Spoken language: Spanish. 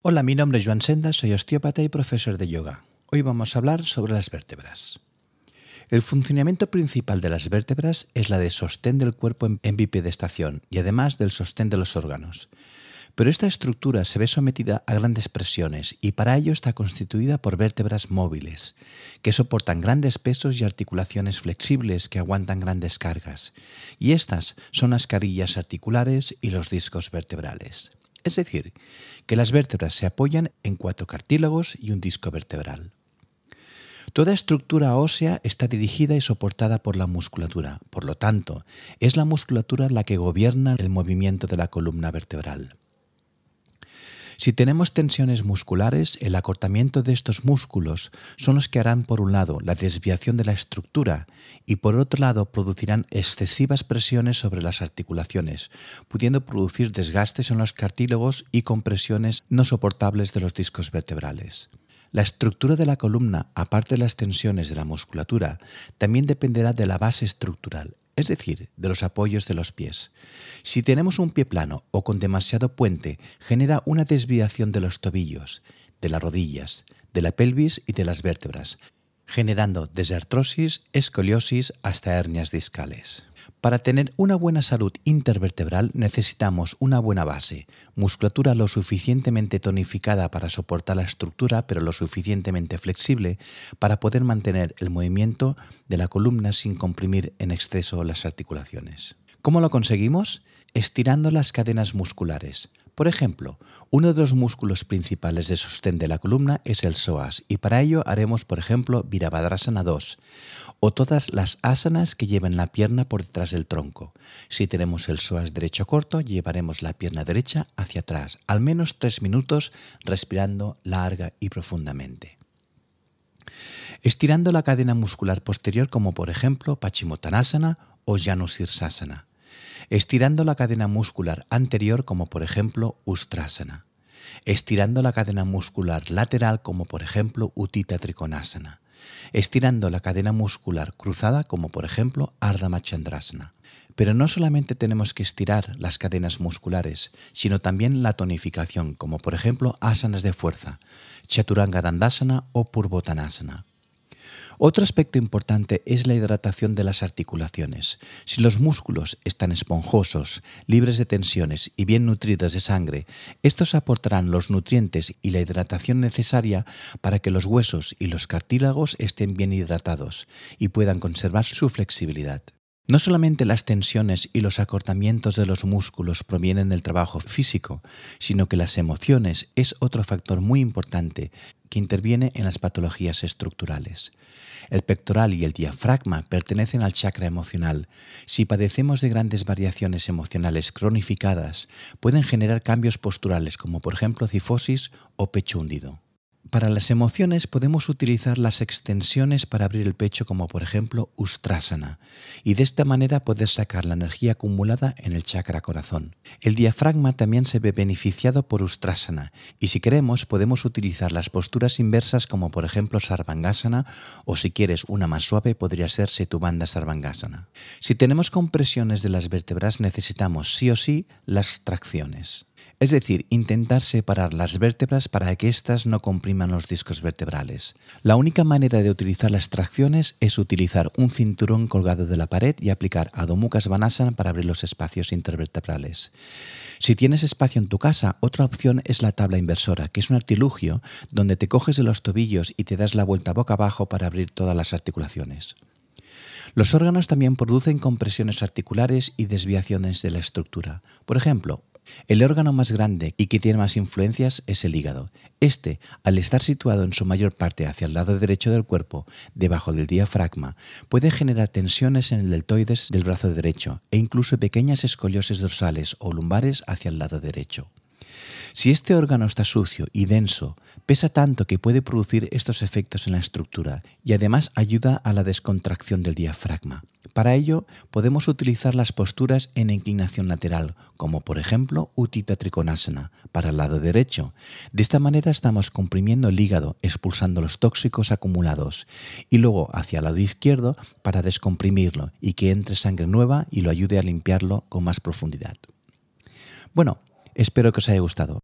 Hola, mi nombre es Joan Senda, soy osteópata y profesor de yoga. Hoy vamos a hablar sobre las vértebras. El funcionamiento principal de las vértebras es la de sostén del cuerpo en bipedestación y además del sostén de los órganos. Pero esta estructura se ve sometida a grandes presiones y para ello está constituida por vértebras móviles, que soportan grandes pesos y articulaciones flexibles que aguantan grandes cargas. Y estas son las carillas articulares y los discos vertebrales. Es decir, que las vértebras se apoyan en cuatro cartílagos y un disco vertebral. Toda estructura ósea está dirigida y soportada por la musculatura, por lo tanto, es la musculatura la que gobierna el movimiento de la columna vertebral. Si tenemos tensiones musculares, el acortamiento de estos músculos son los que harán, por un lado, la desviación de la estructura y, por otro lado, producirán excesivas presiones sobre las articulaciones, pudiendo producir desgastes en los cartílagos y compresiones no soportables de los discos vertebrales. La estructura de la columna, aparte de las tensiones de la musculatura, también dependerá de la base estructural, es decir, de los apoyos de los pies. Si tenemos un pie plano o con demasiado puente, genera una desviación de los tobillos, de las rodillas, de la pelvis y de las vértebras, generando desde artrosis, escoliosis hasta hernias discales. Para tener una buena salud intervertebral necesitamos una buena base, musculatura lo suficientemente tonificada para soportar la estructura pero lo suficientemente flexible para poder mantener el movimiento de la columna sin comprimir en exceso las articulaciones. ¿Cómo lo conseguimos? Estirando las cadenas musculares, por ejemplo, uno de los músculos principales de sostén de la columna es el psoas y para ello haremos, por ejemplo, Virabhadrasana 2 o todas las asanas que lleven la pierna por detrás del tronco. Si tenemos el psoas derecho corto, llevaremos la pierna derecha hacia atrás, al menos tres minutos respirando larga y profundamente. Estirando la cadena muscular posterior como por ejemplo Pachimottanasana o Janusirsasana estirando la cadena muscular anterior como por ejemplo Ustrasana, estirando la cadena muscular lateral como por ejemplo Utita Trikonasana, estirando la cadena muscular cruzada como por ejemplo Ardha Machandrasana. Pero no solamente tenemos que estirar las cadenas musculares, sino también la tonificación, como por ejemplo asanas de fuerza, Chaturanga Dandasana o Purvottanasana. Otro aspecto importante es la hidratación de las articulaciones. Si los músculos están esponjosos, libres de tensiones y bien nutridos de sangre, estos aportarán los nutrientes y la hidratación necesaria para que los huesos y los cartílagos estén bien hidratados y puedan conservar su flexibilidad. No solamente las tensiones y los acortamientos de los músculos provienen del trabajo físico, sino que las emociones es otro factor muy importante que interviene en las patologías estructurales. El pectoral y el diafragma pertenecen al chakra emocional. Si padecemos de grandes variaciones emocionales cronificadas, pueden generar cambios posturales como por ejemplo cifosis o pecho hundido. Para las emociones podemos utilizar las extensiones para abrir el pecho como por ejemplo Ustrasana y de esta manera poder sacar la energía acumulada en el chakra corazón. El diafragma también se ve beneficiado por Ustrasana y si queremos podemos utilizar las posturas inversas como por ejemplo Sarvangasana o si quieres una más suave podría ser Setubandha Sarvangasana. Si tenemos compresiones de las vértebras necesitamos sí o sí las tracciones es decir, intentar separar las vértebras para que éstas no compriman los discos vertebrales. La única manera de utilizar las tracciones es utilizar un cinturón colgado de la pared y aplicar Adho Mukha Svanasana para abrir los espacios intervertebrales. Si tienes espacio en tu casa, otra opción es la tabla inversora, que es un artilugio donde te coges de los tobillos y te das la vuelta boca abajo para abrir todas las articulaciones. Los órganos también producen compresiones articulares y desviaciones de la estructura. Por ejemplo, el órgano más grande y que tiene más influencias es el hígado. Este, al estar situado en su mayor parte hacia el lado derecho del cuerpo, debajo del diafragma, puede generar tensiones en el deltoides del brazo derecho e incluso pequeñas escoliosis dorsales o lumbares hacia el lado derecho. Si este órgano está sucio y denso, pesa tanto que puede producir estos efectos en la estructura y además ayuda a la descontracción del diafragma. Para ello, podemos utilizar las posturas en inclinación lateral, como por ejemplo Utita Trikonasana, para el lado derecho. De esta manera estamos comprimiendo el hígado, expulsando los tóxicos acumulados, y luego hacia el lado izquierdo para descomprimirlo y que entre sangre nueva y lo ayude a limpiarlo con más profundidad. Bueno, espero que os haya gustado.